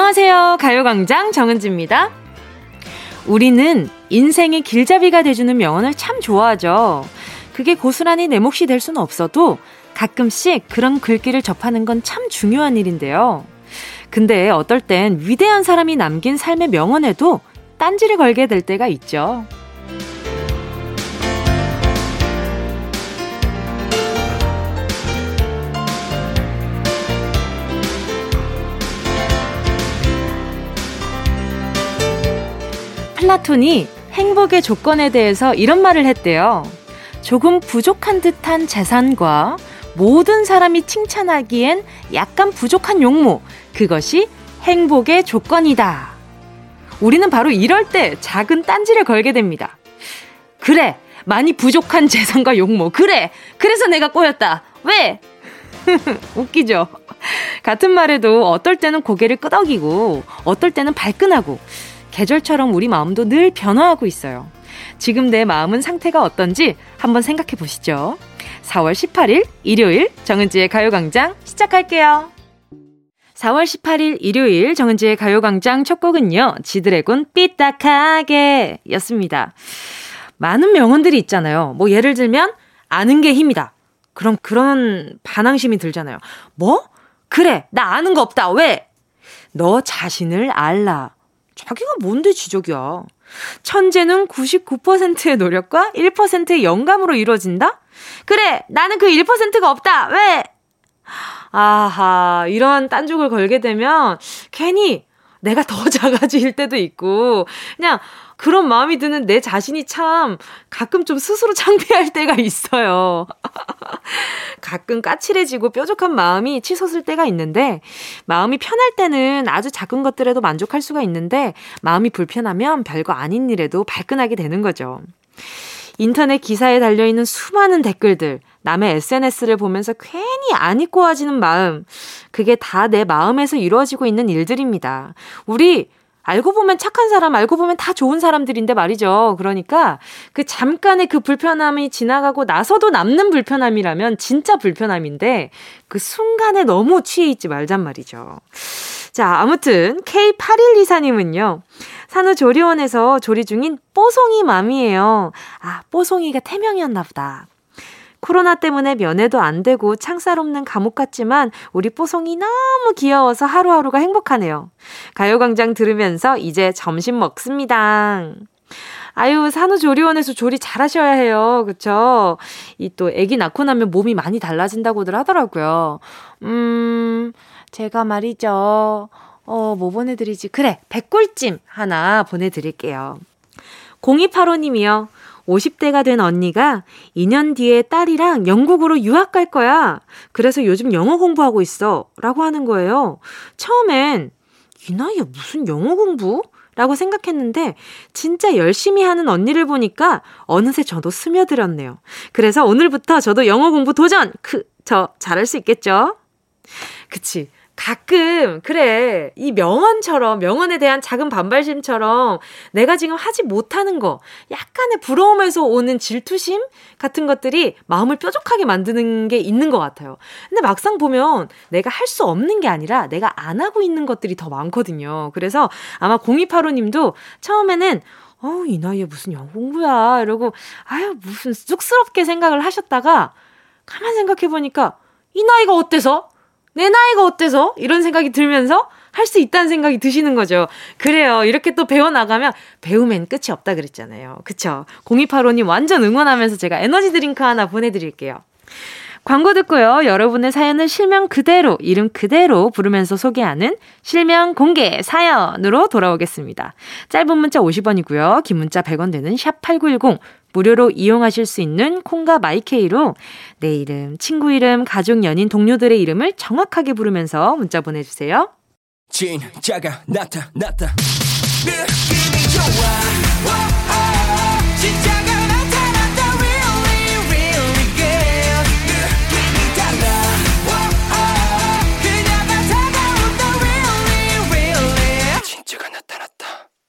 안녕하세요. 가요광장 정은지입니다. 우리는 인생의 길잡이가 돼주는 명언을 참 좋아하죠. 그게 고스란히 내 몫이 될 수는 없어도 가끔씩 그런 글귀를 접하는 건 참 중요한 일인데요. 근데 어떨 땐 위대한 사람이 남긴 삶의 명언에도 딴지를 걸게 될 때가 있죠. 플라톤이 행복의 조건에 대해서 이런 말을 했대요. 조금 부족한 듯한 재산과 모든 사람이 칭찬하기엔 약간 부족한 용모, 그것이 행복의 조건이다. 우리는 바로 이럴 때 작은 딴지를 걸게 됩니다. 그래, 많이 부족한 재산과 용모. 그래, 그래서 내가 꼬였다. 왜? 웃기죠? 같은 말에도 어떨 때는 고개를 끄덕이고, 어떨 때는 발끈하고, 계절처럼 우리 마음도 늘 변화하고 있어요. 지금 내 마음은 상태가 어떤지 한번 생각해 보시죠. 4월 18일 일요일 정은지의 가요광장 시작할게요. 4월 18일 일요일 정은지의 가요광장 첫 곡은요. 지드래곤 삐딱하게 였습니다. 많은 명언들이 있잖아요. 뭐 예를 들면 아는 게 힘이다. 그럼 그런 반항심이 들잖아요. 뭐? 그래 나 아는 거 없다. 왜? 너 자신을 알라. 자기가 뭔데 지적이야. 천재는 99%의 노력과 1%의 영감으로 이루어진다? 그래, 나는 그 1%가 없다. 왜? 아하, 이런 딴죽을 걸게 되면 괜히 내가 더 작아질 때도 있고, 그냥 그런 마음이 드는 내 자신이 참 가끔 좀 스스로 창피할 때가 있어요. 가끔 까칠해지고 뾰족한 마음이 치솟을 때가 있는데, 마음이 편할 때는 아주 작은 것들에도 만족할 수가 있는데, 마음이 불편하면 별거 아닌 일에도 발끈하게 되는 거죠. 인터넷 기사에 달려있는 수많은 댓글들, 남의 SNS를 보면서 괜히 안 입고 와지는 마음, 그게 다 내 마음에서 이루어지고 있는 일들입니다. 우리 알고 보면 착한 사람, 알고 보면 다 좋은 사람들인데 말이죠. 그러니까 그 잠깐의 그 불편함이 지나가고 나서도 남는 불편함이라면 진짜 불편함인데 그 순간에 너무 취해 있지 말잔 말이죠. 자, 아무튼 K8124님은요. 산후조리원에서 조리 중인 뽀송이 맘이에요. 아, 뽀송이가 태명이었나 보다. 코로나 때문에 면회도 안 되고 창살 없는 감옥 같지만 우리 뽀송이 너무 귀여워서 하루하루가 행복하네요. 가요광장 들으면서 이제 점심 먹습니다. 아유, 산후조리원에서 조리 잘 하셔야 해요. 그쵸? 이 또 애기 낳고 나면 몸이 많이 달라진다고들 하더라고요. 음, 제가 말이죠. 어, 뭐 보내드리지? 그래, 백골찜 하나 보내드릴게요. 0285님이요. 50대가 된 언니가 2년 뒤에 딸이랑 영국으로 유학 갈 거야. 그래서 요즘 영어 공부하고 있어. 라고 하는 거예요. 처음엔 이 나이에 무슨 영어 공부? 라고 생각했는데 진짜 열심히 하는 언니를 보니까 어느새 저도 스며들었네요. 그래서 오늘부터 저도 영어 공부 도전! 그, 저 잘할 수 있겠죠? 그치. 가끔 그래 이 명언처럼 명언에 대한 작은 반발심처럼 내가 지금 하지 못하는 거 약간의 부러움에서 오는 질투심 같은 것들이 마음을 뾰족하게 만드는 게 있는 것 같아요. 근데 막상 보면 내가 할 수 없는 게 아니라 내가 안 하고 있는 것들이 더 많거든요. 그래서 아마 0285님도 처음에는 어, 이 나이에 무슨 영어 공부야. 이러고, 아유, 무슨 쑥스럽게 생각을 하셨다가, 가만 생각해 보니까, 이 나이가 어때서? 내 나이가 어때서? 이런 생각이 들면서 할 수 있다는 생각이 드시는 거죠. 그래요. 이렇게 또 배워나가면 배우면 끝이 없다 그랬잖아요. 그쵸? 0285님 완전 응원하면서 제가 에너지 드링크 하나 보내드릴게요. 광고 듣고요. 여러분의 사연을 실명 그대로, 이름 그대로 부르면서 소개하는 실명 공개 사연으로 돌아오겠습니다. 짧은 문자 50원이고요. 긴 문자 100원 되는 샵 8910. 무료로 이용하실 수 있는 콩과 마이케이로 내 이름, 친구 이름, 가족, 연인, 동료들의 이름을 정확하게 부르면서 문자 보내주세요. 진짜가 나타났다. 느낌이 좋아.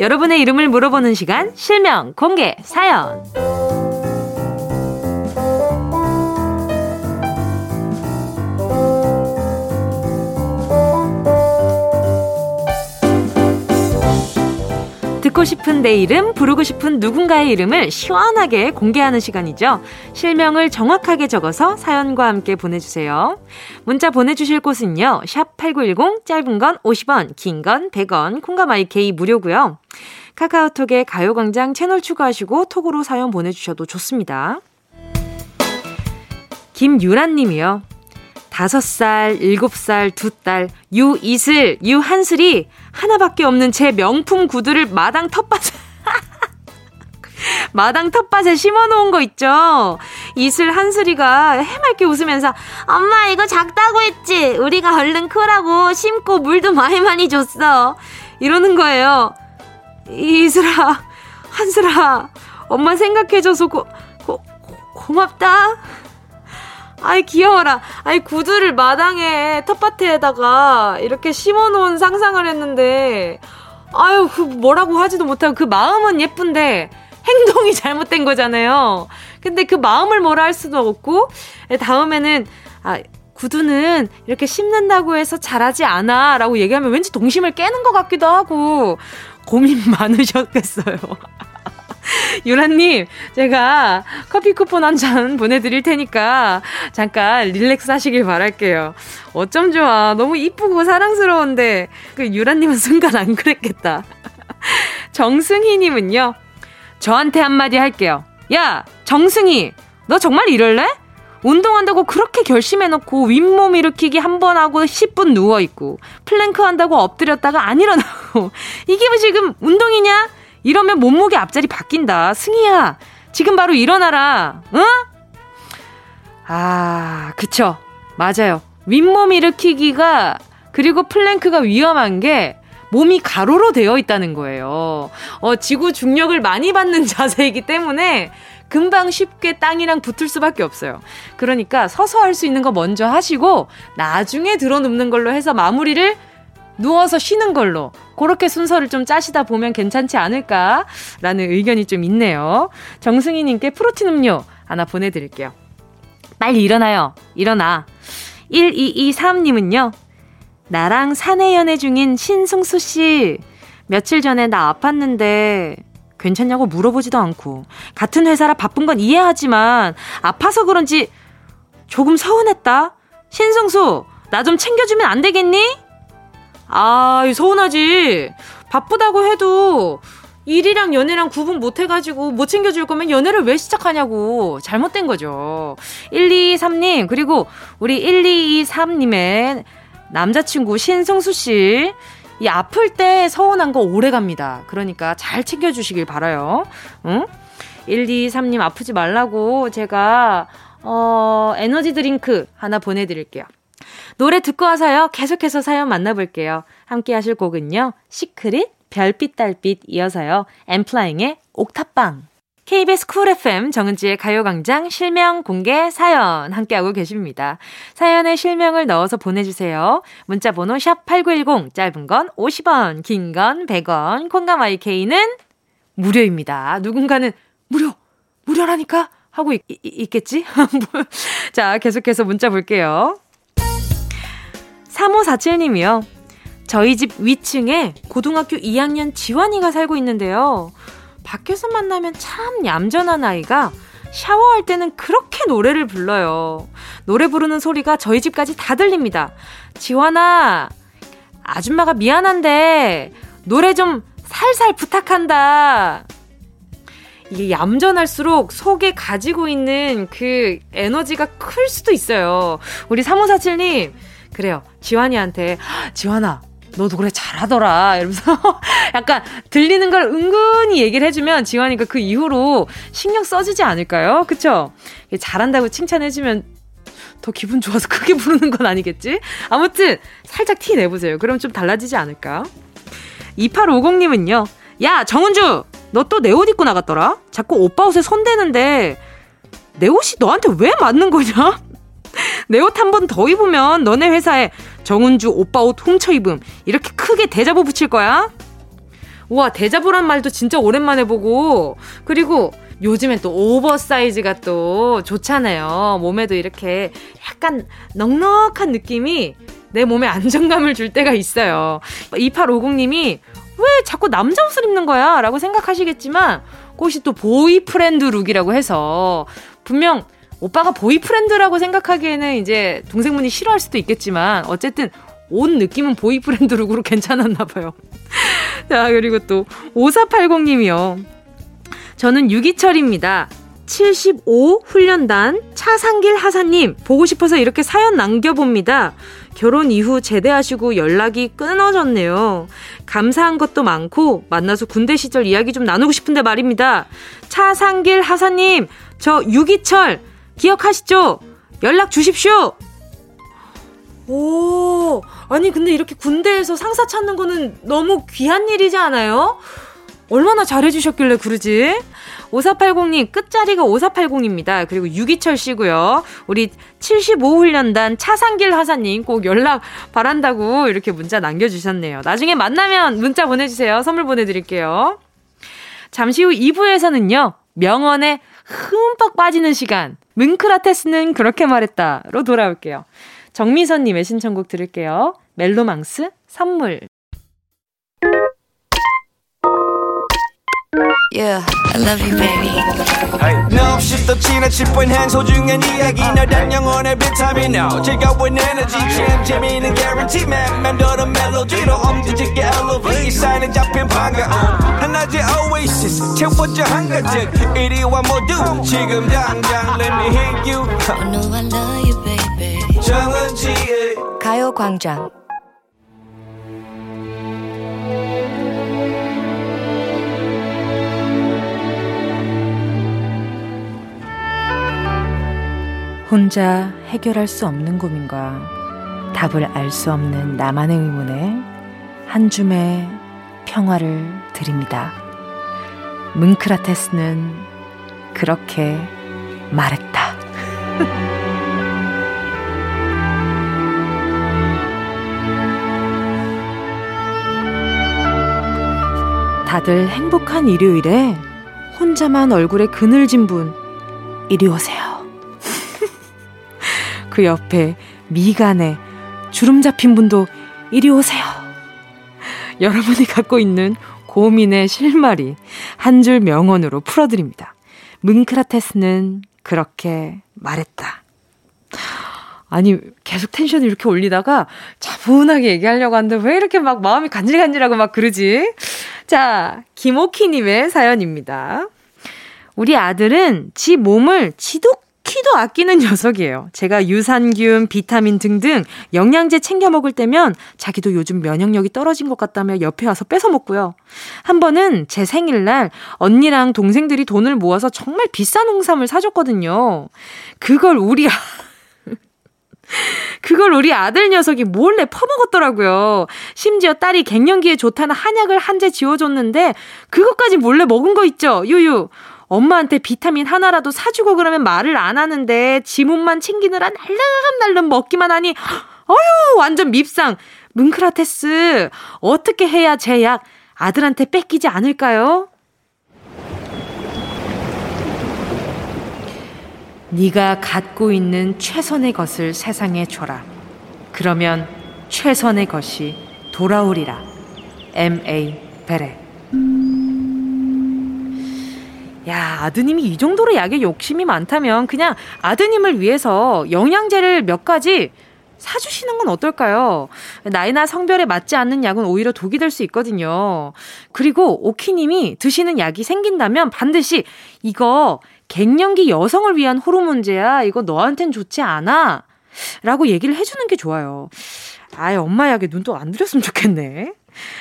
여러분의 이름을 물어보는 시간, 실명, 공개, 사연. 듣고 싶은 내 이름, 부르고 싶은 누군가의 이름을 시원하게 공개하는 시간이죠. 실명을 정확하게 적어서 사연과 함께 보내주세요. 문자 보내주실 곳은요. 샵 8910, 짧은 건 50원, 긴 건 100원, 콩가마이케이 무료고요. 카카오톡에 가요광장 채널 추가하시고 톡으로 사연 보내주셔도 좋습니다. 김유란 님이요. 다섯 살, 일곱 살, 두 딸, 유이슬, 유한슬이 하나밖에 없는 제 명품 구두를 마당 텃밭에 마당 텃밭에 심어놓은 거 있죠? 이슬 한슬이가 해맑게 웃으면서 엄마 이거 작다고 했지? 우리가 얼른 크라고 심고 물도 많이 많이 줬어. 이러는 거예요. 이슬아, 한슬아, 엄마 생각해줘서 고, 고, 고맙다. 아이 귀여워라. 아이 구두를 마당에 텃밭에다가 이렇게 심어놓은 상상을 했는데 아유 그 뭐라고 하지도 못하고 그 마음은 예쁜데 행동이 잘못된 거잖아요. 근데 그 마음을 뭐라 할 수도 없고 다음에는 아 구두는 이렇게 심는다고 해서 잘하지 않아 라고 얘기하면 왠지 동심을 깨는 것 같기도 하고 고민 많으셨겠어요. 유라님, 제가 커피 쿠폰 한 잔 보내드릴 테니까 잠깐 릴렉스 하시길 바랄게요. 어쩜 좋아. 너무 이쁘고 사랑스러운데, 그 유라님은 순간 안 그랬겠다. 정승희님은요, 저한테 한마디 할게요. 야, 정승희, 너 정말 이럴래? 운동한다고 그렇게 결심해놓고 윗몸 일으키기 한 번 하고 10분 누워있고, 플랭크 한다고 엎드렸다가 안 일어나고, 이게 뭐 지금 운동이냐? 이러면 몸무게 앞자리 바뀐다. 승희야, 지금 바로 일어나라. 응? 아, 그쵸. 맞아요. 윗몸 일으키기가, 그리고 plank가 위험한 게, 몸이 가로로 되어 있다는 거예요. 어, 지구 중력을 많이 받는 자세이기 때문에 금방 쉽게 땅이랑 붙을 수밖에 없어요. 그러니까 서서 할 수 있는 거 먼저 하시고 나중에 들어 눕는 걸로 해서 마무리를 누워서 쉬는 걸로 그렇게 순서를 좀 짜시다 보면 괜찮지 않을까라는 의견이 좀 있네요. 정승희님께 프로틴 음료 하나 보내드릴게요. 빨리 일어나요. 일어나. 1223님은요. 나랑 사내 연애 중인 신승수 씨. 며칠 전에 나 아팠는데 괜찮냐고 물어보지도 않고 같은 회사라 바쁜 건 이해하지만 아파서 그런지 조금 서운했다. 신승수, 나 좀 챙겨주면 안 되겠니? 아, 서운하지. 바쁘다고 해도 일이랑 연애랑 구분 못 해가지고 못 챙겨줄 거면 연애를 왜 시작하냐고. 잘못된 거죠. 123님, 그리고 우리 1223님의 남자친구 신승수 씨. 이 아플 때 서운한 거 오래 갑니다. 그러니까 잘 챙겨주시길 바라요. 응? 123님 아프지 말라고 제가, 어, 에너지 드링크 하나 보내드릴게요. 노래 듣고 와서요. 계속해서 사연 만나볼게요. 함께 하실 곡은요. 시크릿, 별빛, 달빛 이어서요. 엔플라잉의 옥탑방. KBS 쿨 FM 정은지의 가요광장 실명 공개 사연 함께하고 계십니다. 사연에 실명을 넣어서 보내주세요. 문자번호 샵8910 짧은 건 50원, 긴 건 100원, 콩과 마이케이는 무료입니다. 누군가는 무료! 무료라니까? 하고 있, 있 겠지 자, 계속해서 문자 볼게요. 3547님이요. 저희 집 위층에 고등학교 2학년 지환이가 살고 있는데요. 밖에서 만나면 참 얌전한 아이가 샤워할 때는 그렇게 노래를 불러요. 노래 부르는 소리가 저희 집까지 다 들립니다. 지환아, 아줌마가 미안한데 노래 좀 살살 부탁한다. 이게 얌전할수록 속에 가지고 있는 그 에너지가 클 수도 있어요. 우리 3547님, 그래요. 지환이한테, 지환아, 너도 그래 잘하더라 이러면서 약간 들리는 걸 은근히 얘기를 해주면 지환이가 그 이후로 신경 써지지 않을까요? 그쵸? 잘한다고 칭찬해주면 더 기분 좋아서 크게 부르는 건 아니겠지? 아무튼 살짝 티 내보세요. 그럼 좀 달라지지 않을까? 2850님은요. 야 정은주 너 또 내 옷 입고 나갔더라? 자꾸 오빠 옷에 손대는데 내 옷이 너한테 왜 맞는 거냐? 내 옷 한 번 더 입으면 너네 회사에 정은주 오빠 옷 훔쳐 입음 이렇게 크게 대자보 붙일 거야? 우와, 대자보란 말도 진짜 오랜만에 보고, 그리고 요즘엔 또 oversize가 또 좋잖아요. 몸에도 이렇게 약간 넉넉한 느낌이 내 몸에 안정감을 줄 때가 있어요. 2850님이 왜 자꾸 남자 옷을 입는 거야? 라고 생각하시겠지만, 그것이 또 boyfriend look이라고 해서, 분명 오빠가 boyfriend라고 생각하기에는 이제 동생분이 싫어할 수도 있겠지만, 어쨌든 옷 느낌은 boyfriend look으로 괜찮았나 봐요. 자, 그리고 또 5480님이요. 저는 유기철입니다. 75 훈련단 차상길 하사님 보고 싶어서 이렇게 사연 남겨봅니다. 결혼 이후 제대하시고 연락이 끊어졌네요. 감사한 것도 많고 만나서 군대 시절 이야기 좀 나누고 싶은데 말입니다. 차상길 하사님 저 유기철 기억하시죠? 연락 주십시오. 오, 아니 근데 이렇게 군대에서 상사 찾는 거는 너무 귀한 일이지 않아요? 얼마나 잘해주셨길래 그러지? 5480님, 끝자리가 5480입니다. 그리고 유기철 씨고요. 우리 75훈련단 차상길 하사님 꼭 연락 바란다고 이렇게 문자 남겨주셨네요. 나중에 만나면 문자 보내주세요. 선물 보내드릴게요. 잠시 후 2부에서는요, 명언에 흠뻑 빠지는 시간, 뭉크라테스는 그렇게 말했다로 돌아올게요. 정미선님의 신청곡 들을게요. 멜로망스 선물. Yeah, I love you, baby. Hey. No, 없이 또 지나칠 뻔한 소중한 이야기. 너란 영혼의 비타민. No 즐거운 에너지. 참 재미있는 guarantee. man 맘대로 멜로디로 엄지짓게 elevate 사인에 잡힌 반가움 하나의 oasis. 채워져 한가득. 이리와 모두. 지금 당장 let me hit you. I know I love you, baby. 정은지의 가요광장 혼자 해결할 수 없는 고민과 답을 알 수 없는 나만의 의문에 한 줌의 평화를 드립니다. 뭉크라테스는 그렇게 말했다. 다들 행복한 일요일에 혼자만 얼굴에 그늘진 분, 이리 오세요. 그 옆에 미간에 주름 잡힌 분도 이리 오세요. 여러분이 갖고 있는 고민의 실마리 한 줄 명언으로 풀어드립니다. 뭉크라테스는 그렇게 말했다. 아니, 계속 텐션을 이렇게 올리다가 차분하게 얘기하려고 하는데 왜 이렇게 막 마음이 간질간질하고 막 그러지? 자, 김오키님의 사연입니다. 우리 아들은 지 몸을 지독 키도 아끼는 녀석이에요. 제가 유산균, 비타민 등등 영양제 챙겨 먹을 때면 자기도 요즘 면역력이 떨어진 것 같다며 옆에 와서 뺏어 먹고요. 한 번은 제 생일날 언니랑 동생들이 돈을 모아서 정말 비싼 홍삼을 사줬거든요. 그걸 우리 아, 그걸 우리 아들 녀석이 몰래 퍼먹었더라고요. 심지어 딸이 갱년기에 좋다는 한약을 한재 지어줬는데 그것까지 몰래 먹은 거 있죠, 유유. 엄마한테 비타민 하나라도 사주고 그러면 말을 안 하는데 지 몸만 챙기느라 날름날름 먹기만 하니 어휴 완전 밉상 뭉크라테스 어떻게 해야 제 약 아들한테 뺏기지 않을까요? 네가 갖고 있는 최선의 것을 세상에 줘라. 그러면 최선의 것이 돌아오리라. M.A. 베레 야, 아드님이 이 정도로 약에 욕심이 많다면 그냥 아드님을 위해서 영양제를 몇 가지 사주시는 건 어떨까요? 나이나 성별에 맞지 않는 약은 오히려 독이 될 수 있거든요. 그리고 오키님이 드시는 약이 생긴다면 반드시 이거 갱년기 여성을 위한 호르몬제야. 이거 너한텐 좋지 않아. 라고 얘기를 해주는 게 좋아요. 아예 엄마 약에 눈독 안 들였으면 좋겠네.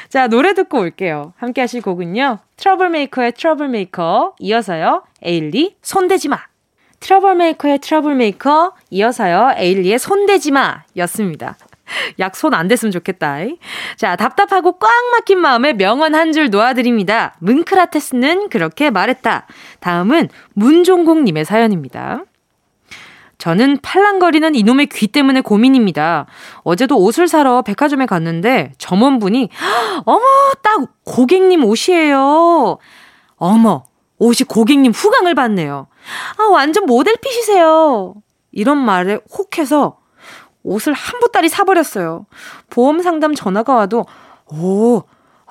자, 노래 듣고 올게요. 함께 하실 곡은요. 트러블메이커의 트러블메이커, 이어서요. 에일리, 손대지 마. 트러블메이커의 트러블메이커, 이어서요. 에일리의 손대지 마. 였습니다. 약 손 안 댔으면 좋겠다. 자, 답답하고 꽉 막힌 마음에 명언 한 줄 놓아드립니다. 뭉크라테스는 그렇게 말했다. 다음은 문종국님의 사연입니다. 저는 팔랑거리는 이놈의 귀 때문에 고민입니다. 어제도 옷을 사러 백화점에 갔는데 점원분이 어머 딱 고객님 옷이에요. 어머 옷이 고객님 후광을 받네요. 아 완전 모델핏이세요. 이런 말에 혹해서 옷을 한 보따리 사버렸어요. 보험 상담 전화가 와도 오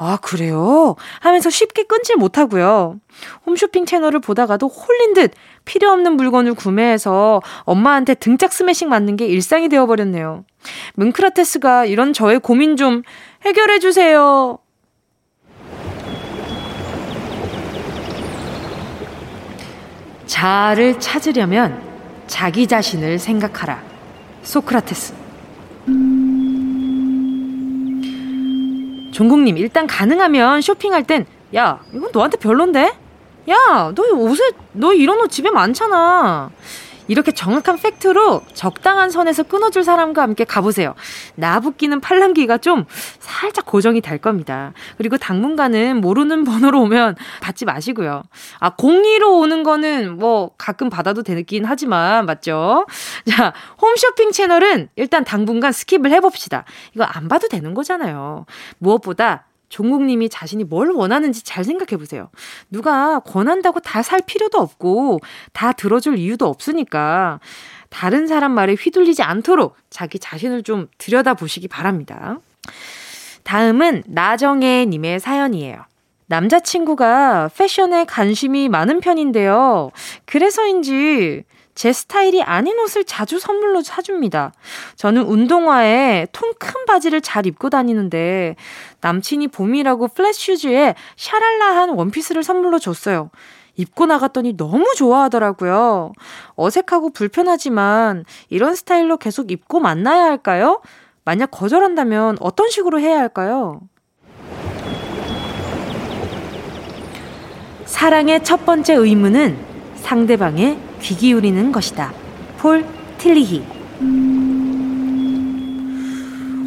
아, 그래요? 하면서 쉽게 끊질 못하고요. 홈쇼핑 채널을 보다가도 홀린 듯 필요 없는 물건을 구매해서 엄마한테 등짝 스매싱 맞는 게 일상이 되어버렸네요. 문크라테스가 이런 저의 고민 좀 해결해주세요. 자아를 찾으려면 자기 자신을 생각하라. 소크라테스. 종국님, 일단 가능하면 쇼핑할 땐, 야, 이건 너한테 별론데? 야, 너 옷에, 너 이런 옷 집에 많잖아. 이렇게 정확한 fact로 적당한 선에서 끊어줄 사람과 함께 가보세요. 나부끼는 팔랑귀가 좀 살짝 고정이 될 겁니다. 그리고 당분간은 모르는 번호로 오면 받지 마시고요. 아, 02로 오는 거는 뭐 가끔 받아도 되긴 하지만, 맞죠? 자, 홈쇼핑 채널은 일단 당분간 skip을 해봅시다. 이거 안 봐도 되는 거잖아요. 무엇보다 종국님이 자신이 뭘 원하는지 잘 생각해 보세요. 누가 권한다고 다 살 필요도 없고 다 들어줄 이유도 없으니까 다른 사람 말에 휘둘리지 않도록 자기 자신을 좀 들여다 보시기 바랍니다. 다음은 나정혜님의 사연이에요. 남자친구가 패션에 관심이 많은 편인데요. 그래서인지 제 스타일이 아닌 옷을 자주 선물로 사줍니다. 저는 운동화에 통 큰 바지를 잘 입고 다니는데 남친이 봄이라고 플랫슈즈에 샤랄라한 원피스를 선물로 줬어요. 입고 나갔더니 너무 좋아하더라고요. 어색하고 불편하지만 이런 스타일로 계속 입고 만나야 할까요? 만약 거절한다면 어떤 식으로 해야 할까요? 사랑의 첫 번째 의무는 상대방의 귀 기울이는 것이다. 폴 틸리히.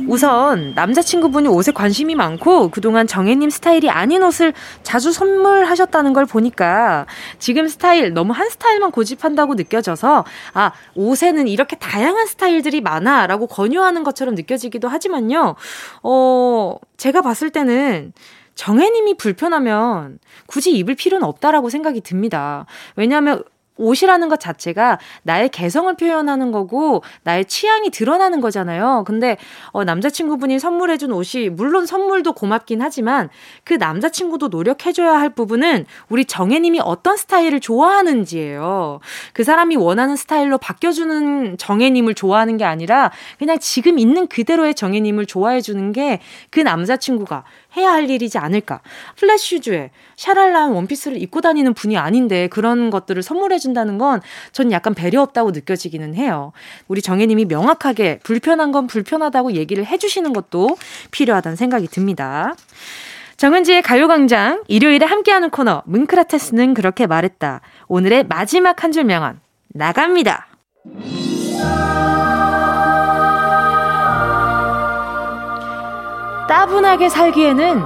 우선 남자친구분이 옷에 관심이 많고 그동안 정혜님 스타일이 아닌 옷을 자주 선물하셨다는 걸 보니까 지금 스타일 너무 한 스타일만 고집한다고 느껴져서 아 옷에는 이렇게 다양한 스타일들이 많아라고 권유하는 것처럼 느껴지기도 하지만요. 어 제가 봤을 때는 정혜님이 불편하면 굳이 입을 필요는 없다라고 생각이 듭니다. 왜냐하면 옷이라는 것 자체가 나의 개성을 표현하는 거고 나의 취향이 드러나는 거잖아요. 근데 어, 남자친구분이 선물해준 옷이 물론 선물도 고맙긴 하지만 그 남자친구도 노력해줘야 할 부분은 우리 정혜님이 어떤 스타일을 좋아하는지예요. 그 사람이 원하는 스타일로 바뀌어주는 정혜님을 좋아하는 게 아니라 그냥 지금 있는 그대로의 정혜님을 좋아해주는 게 그 남자친구가 해야 할 일이지 않을까. 플랫슈즈에 샤랄라한 원피스를 입고 다니는 분이 아닌데 그런 것들을 선물해준다는 건 전 약간 배려 없다고 느껴지기는 해요. 우리 정혜님이 명확하게 불편한 건 불편하다고 얘기를 해주시는 것도 필요하다는 생각이 듭니다. 정은지의 가요광장 일요일에 함께하는 코너 문크라테스는 그렇게 말했다. 오늘의 마지막 한 줄 명언 나갑니다. 따분하게 살기에는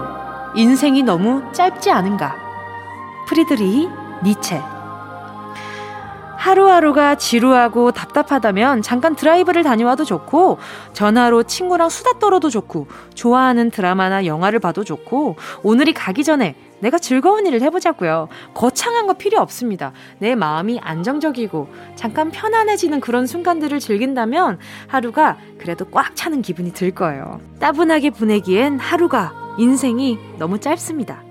인생이 너무 짧지 않은가. 프리드리 니체. 하루하루가 지루하고 답답하다면 잠깐 드라이브를 다녀와도 좋고, 전화로 친구랑 수다 떨어도 좋고, 좋아하는 드라마나 영화를 봐도 좋고, 오늘이 가기 전에 내가 즐거운 일을 해보자고요. 거창한 거 필요 없습니다. 내 마음이 안정적이고 잠깐 편안해지는 그런 순간들을 즐긴다면 하루가 그래도 꽉 차는 기분이 들 거예요. 따분하게 보내기엔 하루가 인생이 너무 짧습니다.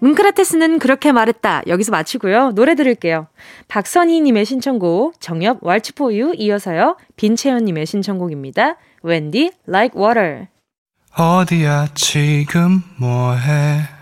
문크라테스는 그렇게 말했다. 여기서 마치고요. 노래 들을게요. 박선희님의 신청곡, 정엽 왈츠포유 이어서요. 빈채연님의 신청곡입니다. 웬디, Like Water. 어디야 지금 뭐해?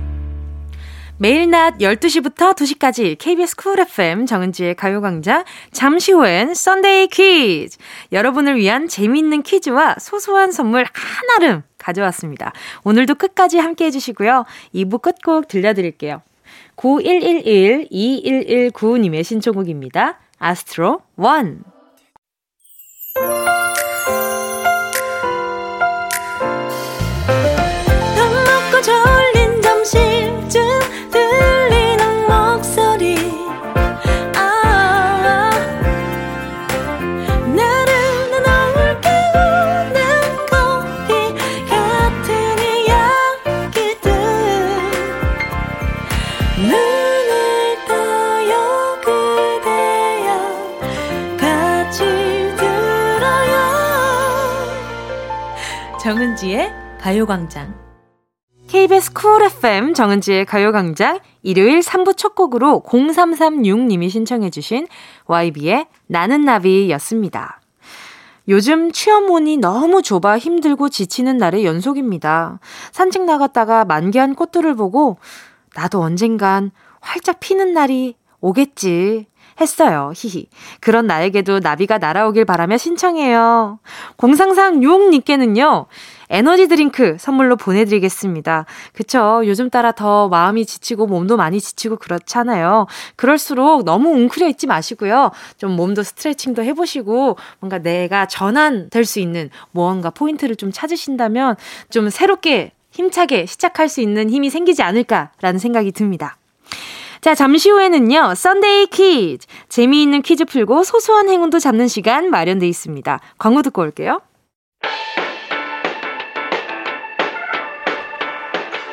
매일 낮 12시부터 2시까지 KBS 쿨 FM 정은지의 가요광장 잠시 후엔 Sunday 퀴즈 여러분을 위한 재미있는 퀴즈와 소소한 선물 한아름 가져왔습니다. 오늘도 끝까지 함께 해주시고요. 2부 끝곡 들려드릴게요. 9111-2119님의 신청곡입니다. 아스트로 1 정은지의 가요광장. KBS 쿨 FM 정은지의 가요광장 일요일 3부 첫 곡으로 0336님이 신청해주신 YB의 나는 나비였습니다. 요즘 취업문이 너무 좁아 힘들고 지치는 날의 연속입니다. 산책 나갔다가 만개한 꽃들을 보고 나도 언젠간 활짝 피는 날이 오겠지 했어요. 히히. 그런 나에게도 나비가 날아오길 바라며 신청해요. 공삼삼육님께는요, 에너지 드링크 선물로 보내드리겠습니다. 그쵸. 요즘 따라 더 마음이 지치고 몸도 많이 지치고 그렇잖아요. 그럴수록 너무 웅크려 있지 마시고요. 좀 몸도 스트레칭도 해보시고 뭔가 내가 전환될 수 있는 무언가 포인트를 좀 찾으신다면 좀 새롭게 힘차게 시작할 수 있는 힘이 생기지 않을까라는 생각이 듭니다. 자, 잠시 후에는요, Sunday 퀴즈. 재미있는 퀴즈 풀고 소소한 행운도 잡는 시간 마련돼 있습니다. 광고 듣고 올게요.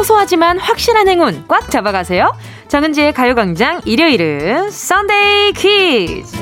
소소하지만 확실한 행운 꽉 잡아가세요. 정은지의 가요광장 일요일은 썬데이 퀴즈.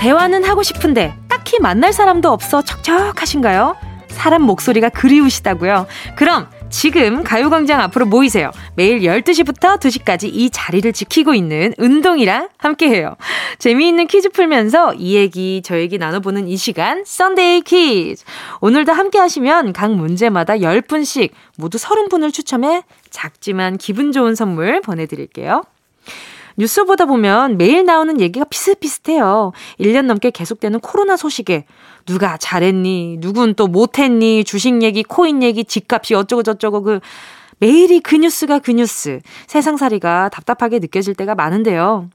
대화는 하고 싶은데 딱히 만날 사람도 없어 적적하신가요? 사람 목소리가 그리우시다고요? 그럼 지금 가요광장 앞으로 모이세요. 매일 12시부터 2시까지 이 자리를 지키고 있는 운동이랑 함께해요. 재미있는 퀴즈 풀면서 이 얘기 저 얘기 나눠보는 이 시간 Sunday 퀴즈. 오늘도 함께 하시면 각 문제마다 10분씩 모두 30분을 추첨해 작지만 기분 좋은 선물 보내드릴게요. 뉴스 보다 보면 매일 나오는 얘기가 비슷비슷해요. 1년 넘게 계속되는 코로나 소식에 누가 잘했니? 누군 또 못했니? 주식 얘기, 코인 얘기, 집값이 어쩌고저쩌고 그 매일이 그 뉴스가 그 뉴스. 세상살이가 답답하게 느껴질 때가 많은데요.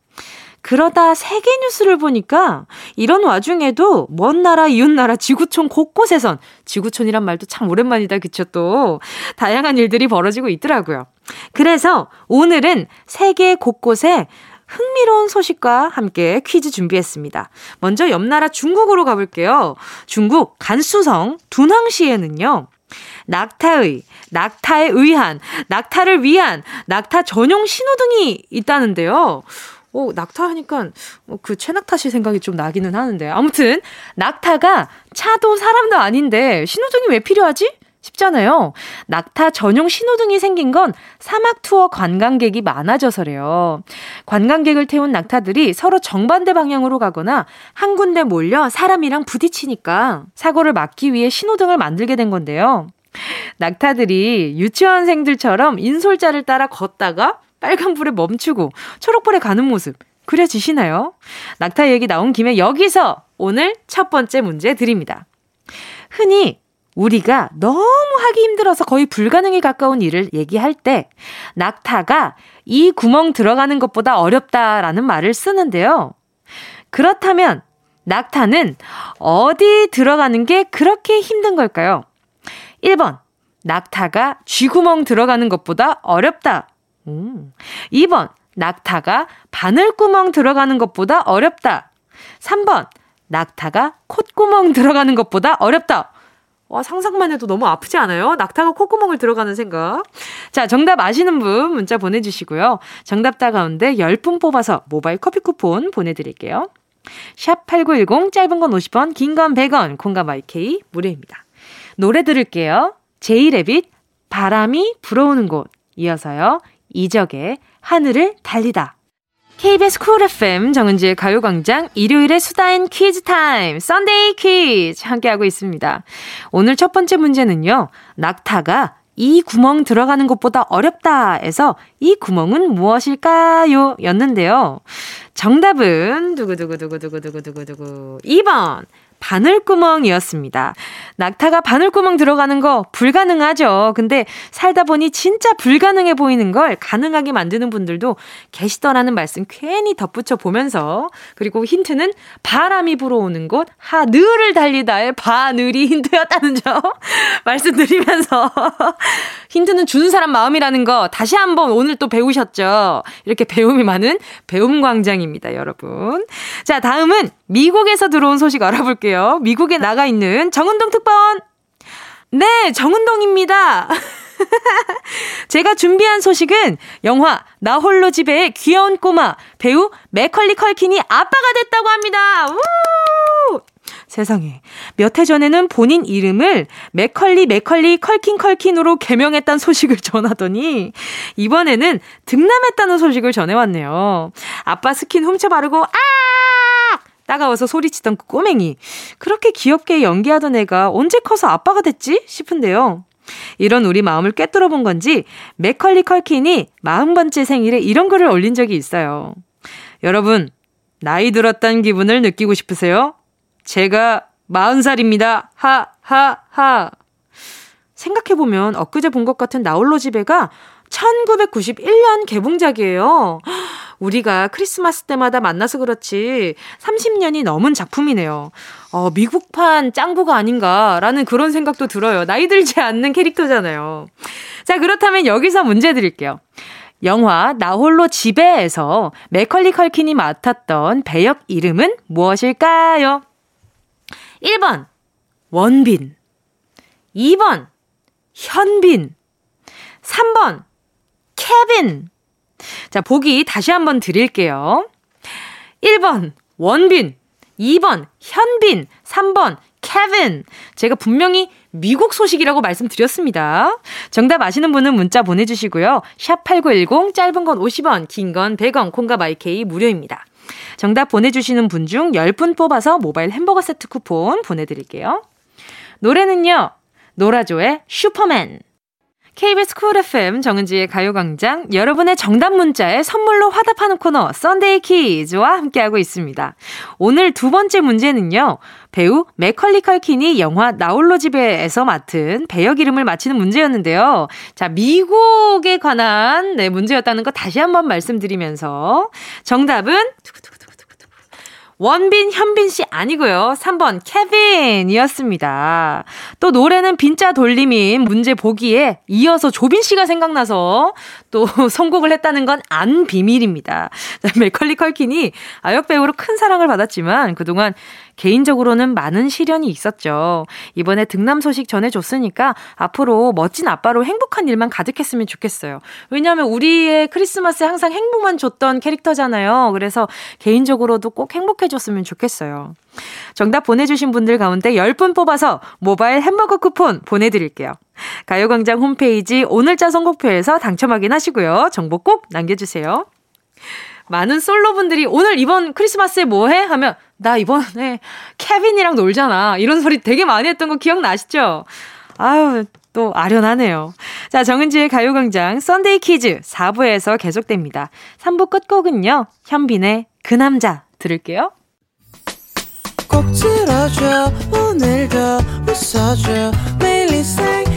그러다 세계 뉴스를 보니까 이런 와중에도 먼 나라, 이웃 나라, 지구촌 곳곳에선 지구촌이란 말도 참 오랜만이다, 그쵸 또. 다양한 일들이 벌어지고 있더라고요. 그래서 오늘은 세계 곳곳에 흥미로운 소식과 함께 퀴즈 준비했습니다. 먼저 옆나라 중국으로 가볼게요. 중국 간수성 둔항시에는요. 낙타의, 낙타에 의한, 낙타를 위한, 낙타 전용 신호등이 있다는데요. 오, 낙타 하니까 뭐그 최낙타 씨 생각이 좀 나기는 하는데. 아무튼, 낙타가 차도 사람도 아닌데 신호등이 왜 필요하지? 싶잖아요. 낙타 전용 신호등이 생긴 건 사막 투어 관광객이 많아져서래요. 관광객을 태운 낙타들이 서로 정반대 방향으로 가거나 한 군데 몰려 사람이랑 부딪히니까 사고를 막기 위해 신호등을 만들게 된 건데요. 낙타들이 유치원생들처럼 인솔자를 따라 걷다가 빨간불에 멈추고 초록불에 가는 모습 그려지시나요? 낙타 얘기 나온 김에 여기서 오늘 첫 번째 문제 드립니다. 흔히 우리가 너무 하기 힘들어서 거의 불가능에 가까운 일을 얘기할 때 낙타가 이 구멍 들어가는 것보다 어렵다라는 말을 쓰는데요. 그렇다면 낙타는 어디 들어가는 게 그렇게 힘든 걸까요? 1번, 낙타가 쥐구멍 들어가는 것보다 어렵다. 음. 2번, 낙타가 바늘구멍 들어가는 것보다 어렵다. 3번, 낙타가 콧구멍 들어가는 것보다 어렵다. 와, 상상만 해도 너무 아프지 않아요? 낙타가 콧구멍을 들어가는 생각. 자, 정답 아시는 분 문자 보내주시고요. 정답자 가운데 10분 뽑아서 모바일 커피 쿠폰 보내드릴게요. 샵 8910, 짧은 건 50원, 긴 건 100원, 콩과 마이케이 무료입니다. 노래 들을게요. 제이레빗, 바람이 불어오는 곳. 이어서요. 이적의 하늘을 달리다. KBS 쿨 FM 정은지의 가요광장 일요일의 수다인 퀴즈 타임 Sunday 퀴즈 함께하고 있습니다. 오늘 첫 번째 문제는요. 낙타가 이 구멍 들어가는 것보다 어렵다 해서 이 구멍은 무엇일까요? 였는데요. 정답은 두구두구두구두구두구두구두구 2번 바늘구멍이었습니다. 낙타가 바늘구멍 들어가는 거 불가능하죠. 근데 살다 보니 진짜 불가능해 보이는 걸 가능하게 만드는 분들도 계시더라는 말씀 괜히 덧붙여 보면서 그리고 힌트는 바람이 불어오는 곳 하늘을 달리다의 바늘이 힌트였다는 점 말씀드리면서 힌트는 주는 사람 마음이라는 거 다시 한번 오늘 또 배우셨죠. 이렇게 배움이 많은 배움 광장입니다, 여러분. 자, 다음은 미국에서 들어온 소식 알아볼게요. 미국에 나가 있는 정은동 특파원. 네, 정은동입니다. 제가 준비한 소식은 영화 나 홀로 집에의 귀여운 꼬마 배우 맥컬리 컬킨이 아빠가 됐다고 합니다. 우! 세상에. 몇 해 전에는 본인 이름을 맥컬리 맥컬리 컬킨 컬킨으로 개명했다는 소식을 전하더니 이번에는 득남했다는 소식을 전해왔네요. 아빠 스킨 훔쳐 바르고 아! 따가워서 소리치던 그 꼬맹이. 그렇게 귀엽게 연기하던 애가 언제 커서 아빠가 됐지? 싶은데요. 이런 우리 마음을 꿰뚫어 본 건지 맥컬리 컬킨이 40번째 생일에 이런 글을 올린 적이 있어요. 여러분, 나이 들었다는 기분을 느끼고 싶으세요? 제가 40살입니다. 하, 하, 하. 생각해보면 엊그제 본 것 같은 나홀로 집에가 1991년 개봉작이에요. 우리가 크리스마스 때마다 만나서 그렇지 30년이 넘은 작품이네요. 어, 미국판 짱구가 아닌가라는 그런 생각도 들어요. 나이 들지 않는 캐릭터잖아요. 자, 그렇다면 여기서 문제 드릴게요. 영화 나홀로 집에에서 맥컬리 컬킨이 맡았던 배역 이름은 무엇일까요? 1번 원빈 2번 현빈 3번 케빈 자, 보기 다시 한번 드릴게요. 1번, 원빈. 2번, 현빈. 3번, 케빈. 제가 분명히 미국 소식이라고 말씀드렸습니다. 정답 아시는 분은 문자 보내주시고요. 샵8910, 짧은 건 50원, 긴 건 100원, 콩과 마이케이 무료입니다. 정답 보내주시는 분 중 10분 뽑아서 모바일 햄버거 세트 쿠폰 보내드릴게요. 노래는요, 노라조의 슈퍼맨. KBS 쿨 FM 정은지의 가요광장 여러분의 정답 문자에 선물로 화답하는 코너 Sunday 퀴즈와 함께하고 있습니다. 오늘 두 번째 문제는요. 배우 맥컬리 컬킨이 영화 나홀로 집에서 맡은 배역 이름을 맞히는 문제였는데요. 자, 미국에 관한 네, 문제였다는 거 다시 한번 말씀드리면서 정답은 원빈, 현빈 씨 아니고요. 3번 케빈이었습니다. 또 노래는 빈자 돌림인 문제 보기에 이어서 조빈 씨가 생각나서 또 선곡을 했다는 건 안 비밀입니다. 맥컬리 컬킨이 아역 배우로 큰 사랑을 받았지만 그동안 개인적으로는 많은 시련이 있었죠. 이번에 등남 소식 전해줬으니까 앞으로 멋진 아빠로 행복한 일만 가득했으면 좋겠어요. 왜냐하면 우리의 크리스마스에 항상 행복만 줬던 캐릭터잖아요. 그래서 개인적으로도 꼭 행복해줬으면 좋겠어요. 정답 보내주신 분들 가운데 10분 뽑아서 모바일 햄버거 쿠폰 보내드릴게요. 가요광장 홈페이지 오늘자 선곡표에서 당첨 확인하시고요. 정보 꼭 남겨주세요. 많은 솔로분들이 오늘 이번 크리스마스에 뭐 해? 하면 나 이번에 케빈이랑 놀잖아. 이런 소리 되게 많이 했던 거 기억나시죠? 아유, 또 아련하네요. 자, 정은지의 가요광장 Sunday 퀴즈 4부에서 계속됩니다. 3부 끝곡은요. 현빈의 그 남자 들을게요. 꼭 들어줘 오늘도 웃어줘 매일 일상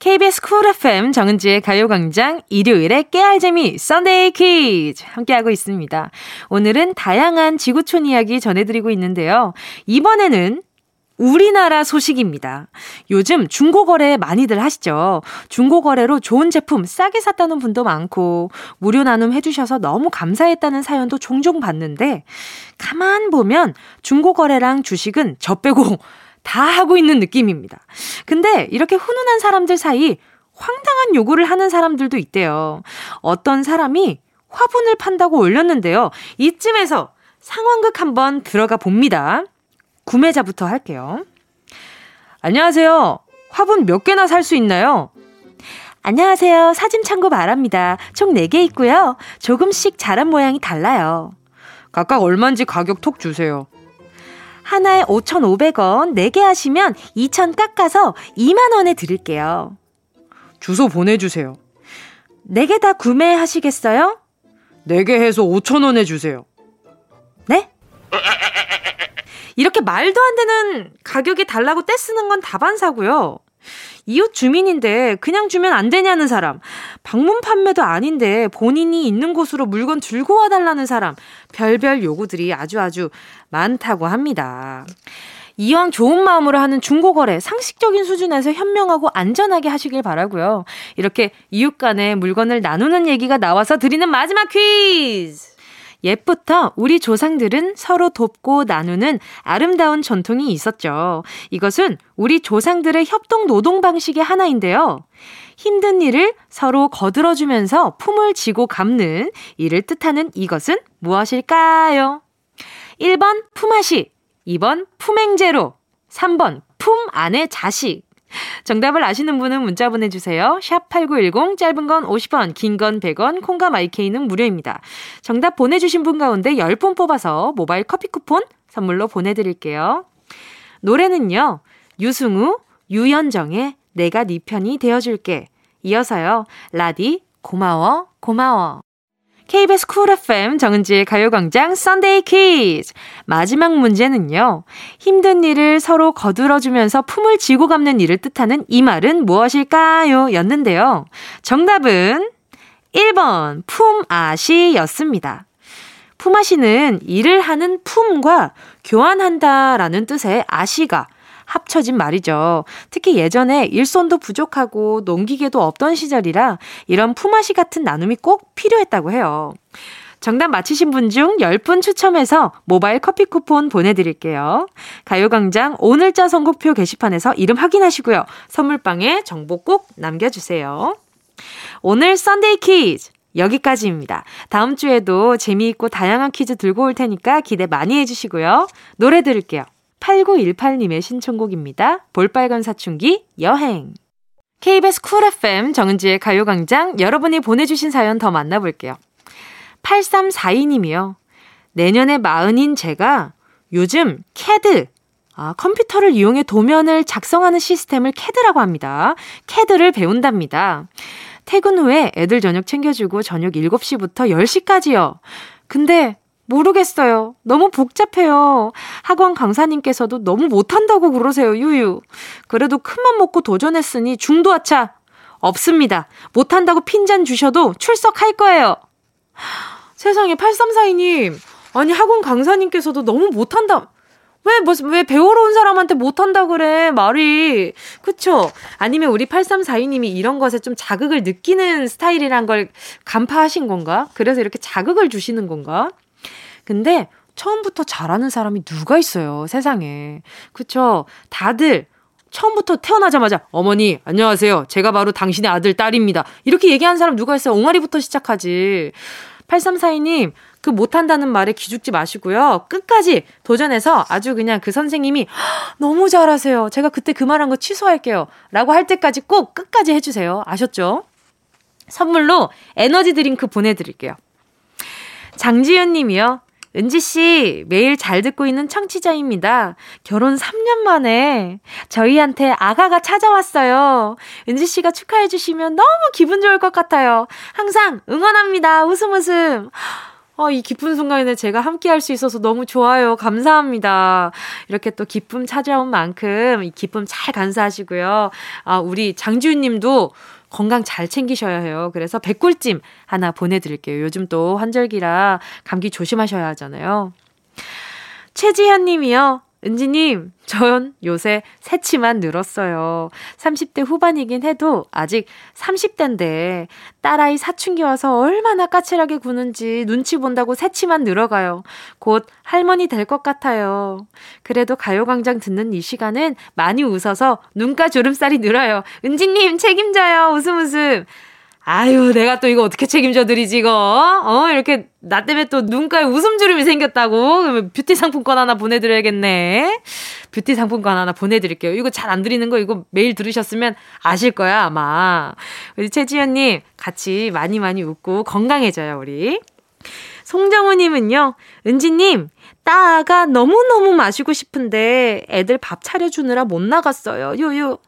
KBS 쿨 FM 정은지의 가요광장 일요일에 깨알재미 Sunday 퀴즈 함께하고 있습니다. 오늘은 다양한 지구촌 이야기 전해드리고 있는데요. 이번에는 우리나라 소식입니다. 요즘 중고거래 많이들 하시죠? 중고거래로 좋은 제품 싸게 샀다는 분도 많고, 무료 나눔 해주셔서 너무 감사했다는 사연도 종종 받는데, 가만 보면 중고거래랑 주식은 저 빼고 다 하고 있는 느낌입니다. 근데 이렇게 훈훈한 사람들 사이 황당한 요구를 하는 사람들도 있대요. 어떤 사람이 화분을 판다고 올렸는데요. 이쯤에서 상황극 한번 들어가 봅니다. 구매자부터 할게요. 안녕하세요. 화분 몇 개나 살 수 있나요? 안녕하세요. 사진 참고 말합니다. 총 4개 있고요. 조금씩 자란 모양이 달라요. 각각 얼마인지 가격 톡 주세요. 하나에 5,500원, 4개 하시면 2,000 깎아서 2만원에 드릴게요. 주소 보내주세요. 4개 다 구매하시겠어요? 4개 해서 5,000원에 주세요. 네? 이렇게 말도 안 되는 가격이 달라고 떼쓰는 건 다반사고요. 이웃 주민인데 그냥 주면 안 되냐는 사람, 방문 판매도 아닌데 본인이 있는 곳으로 물건 들고 와달라는 사람, 별별 요구들이 아주 아주 많다고 합니다. 이왕 좋은 마음으로 하는 중고거래 상식적인 수준에서 현명하고 안전하게 하시길 바라고요. 이렇게 이웃 간에 물건을 나누는 얘기가 나와서 드리는 마지막 퀴즈! 옛부터 우리 조상들은 서로 돕고 나누는 아름다운 전통이 있었죠. 이것은 우리 조상들의 협동 노동 방식의 하나인데요. 힘든 일을 서로 거들어주면서 품을 지고 갚는 일을 뜻하는 이것은 무엇일까요? 1번 품앗이, 2번 품행제로, 3번 품 안의 자식, 정답을 아시는 분은 문자 보내주세요. 샵 8910, 짧은 건 50원, 긴 건 100원, 콩과 마이케이는 무료입니다. 정답 보내주신 분 가운데 10분 뽑아서 모바일 커피 쿠폰 선물로 보내드릴게요. 노래는요, 유승우, 유연정의 내가 네 편이 되어줄게. 이어서요, 라디, 고마워, 고마워. KBS 쿨 FM 정은지의 가요광장 Sunday 퀴즈. 마지막 문제는요. 힘든 일을 서로 거들어주면서 품을 지고 갚는 일을 뜻하는 이 말은 무엇일까요? 였는데요. 정답은 1번 품앗이 였습니다. 품앗이는 일을 하는 품과 교환한다 라는 뜻의 아시가 합쳐진 말이죠. 특히 예전에 일손도 부족하고 농기계도 없던 시절이라 이런 품앗이 같은 나눔이 꼭 필요했다고 해요. 정답 맞히신 분 중 10분 추첨해서 모바일 커피 쿠폰 보내드릴게요. 가요광장 오늘자 선곡표 게시판에서 이름 확인하시고요. 선물방에 정보 꼭 남겨주세요. 오늘 Sunday 퀴즈 여기까지입니다. 다음 주에도 재미있고 다양한 퀴즈 들고 올 테니까 기대 많이 해주시고요. 노래 들을게요. 8918님의 신청곡입니다. 볼빨간 사춘기 여행. KBS 쿨 FM 정은지의 가요광장 여러분이 보내주신 사연 더 만나볼게요. 8342님이요. 내년에 마흔인 제가 요즘 캐드, 아, 컴퓨터를 이용해 도면을 작성하는 시스템을 캐드라고 합니다. 캐드를 배운답니다. 퇴근 후에 애들 저녁 챙겨주고 저녁 7시부터 10시까지요. 근데 모르겠어요. 너무 복잡해요. 학원 강사님께서도 너무 못한다고 그러세요, 유유. 그래도 큰맘 먹고 도전했으니 중도하차 없습니다. 못한다고 핀잔 주셔도 출석할 거예요. 세상에, 8342님. 아니, 학원 강사님께서도 너무 못한다. 왜, 뭐, 왜 배우러 온 사람한테 못한다 그래, 말이. 그쵸? 아니면 우리 8342님이 이런 것에 좀 자극을 느끼는 스타일이란 걸 간파하신 건가? 그래서 이렇게 자극을 주시는 건가? 근데 처음부터 잘하는 사람이 누가 있어요, 세상에. 그쵸? 다들 처음부터 태어나자마자 어머니 안녕하세요. 제가 바로 당신의 아들 딸입니다. 이렇게 얘기하는 사람 누가 있어요? 옹알이부터 시작하지. 8342님 그 못한다는 말에 기죽지 마시고요. 끝까지 도전해서 아주 그냥 그 선생님이 너무 잘하세요. 제가 그때 그 말한 거 취소할게요. 라고 할 때까지 꼭 끝까지 해주세요. 아셨죠? 선물로 에너지 드링크 보내드릴게요. 장지연 님이요. 은지씨, 매일 잘 듣고 있는 청취자입니다. 결혼 3년 만에 저희한테 아가가 찾아왔어요. 은지씨가 축하해주시면 너무 기분 좋을 것 같아요. 항상 응원합니다. 웃음 웃음. 어, 이 기쁜 순간에 제가 함께 할 수 있어서 너무 좋아요. 감사합니다. 이렇게 또 기쁨 찾아온 만큼 이 기쁨 잘 간사하시고요. 아, 우리 장지훈 님도 건강 잘 챙기셔야 해요. 그래서 백꿀찜 하나 보내드릴게요. 요즘 또 환절기라 감기 조심하셔야 하잖아요. 최지현 님이요. 은지님, 전 요새 새치만 늘었어요. 30대 후반이긴 해도 아직 30대인데 딸아이 사춘기 와서 얼마나 까칠하게 구는지 눈치 본다고 새치만 늘어가요. 곧 할머니 될 것 같아요. 그래도 가요광장 듣는 이 시간은 많이 웃어서 눈가 주름살이 늘어요. 은지님 책임져요. 웃음 웃음. 아유, 내가 또 이거 어떻게 책임져 드리지, 이거? 어, 이렇게, 나 때문에 또 눈가에 웃음주름이 생겼다고? 그러면 뷰티 상품권 하나 보내드려야겠네. 뷰티 상품권 하나 보내드릴게요. 이거 잘 안 드리는 거, 이거 매일 들으셨으면 아실 거야, 아마. 우리 최지현님, 같이 많이 많이 웃고 건강해져요, 우리. 송정우님은요, 은지님, 따가 너무너무 마시고 싶은데 애들 밥 차려주느라 못 나갔어요. 요요.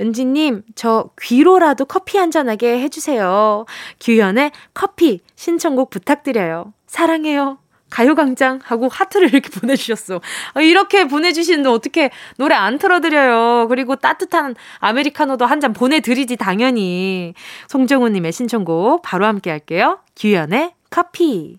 은지님, 저 귀로라도 커피 한잔하게 해주세요. 규현의 커피 신청곡 부탁드려요. 사랑해요. 가요광장 하고 하트를 이렇게 보내주셨어. 아, 이렇게 보내주시는데 어떻게 노래 안 틀어드려요. 그리고 따뜻한 아메리카노도 한 잔 보내드리지, 당연히. 송정우님의 신청곡 바로 함께 할게요. 규현의 커피.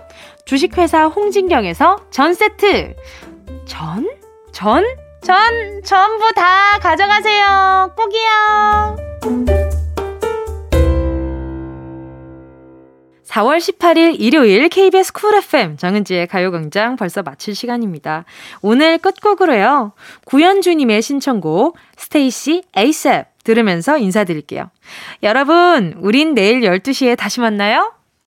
주식회사 홍진경에서 전 세트. 전? 전? 전, 전부 다 가져가세요. 꼭이요. 4월 18일 일요일 KBS 쿨 FM 정은지의 가요광장 벌써 마칠 시간입니다. 오늘 끝곡으로요. 구현주님의 신청곡 스테이시 에이셉 들으면서 인사드릴게요. 여러분, 우린 내일 12시에 다시 만나요.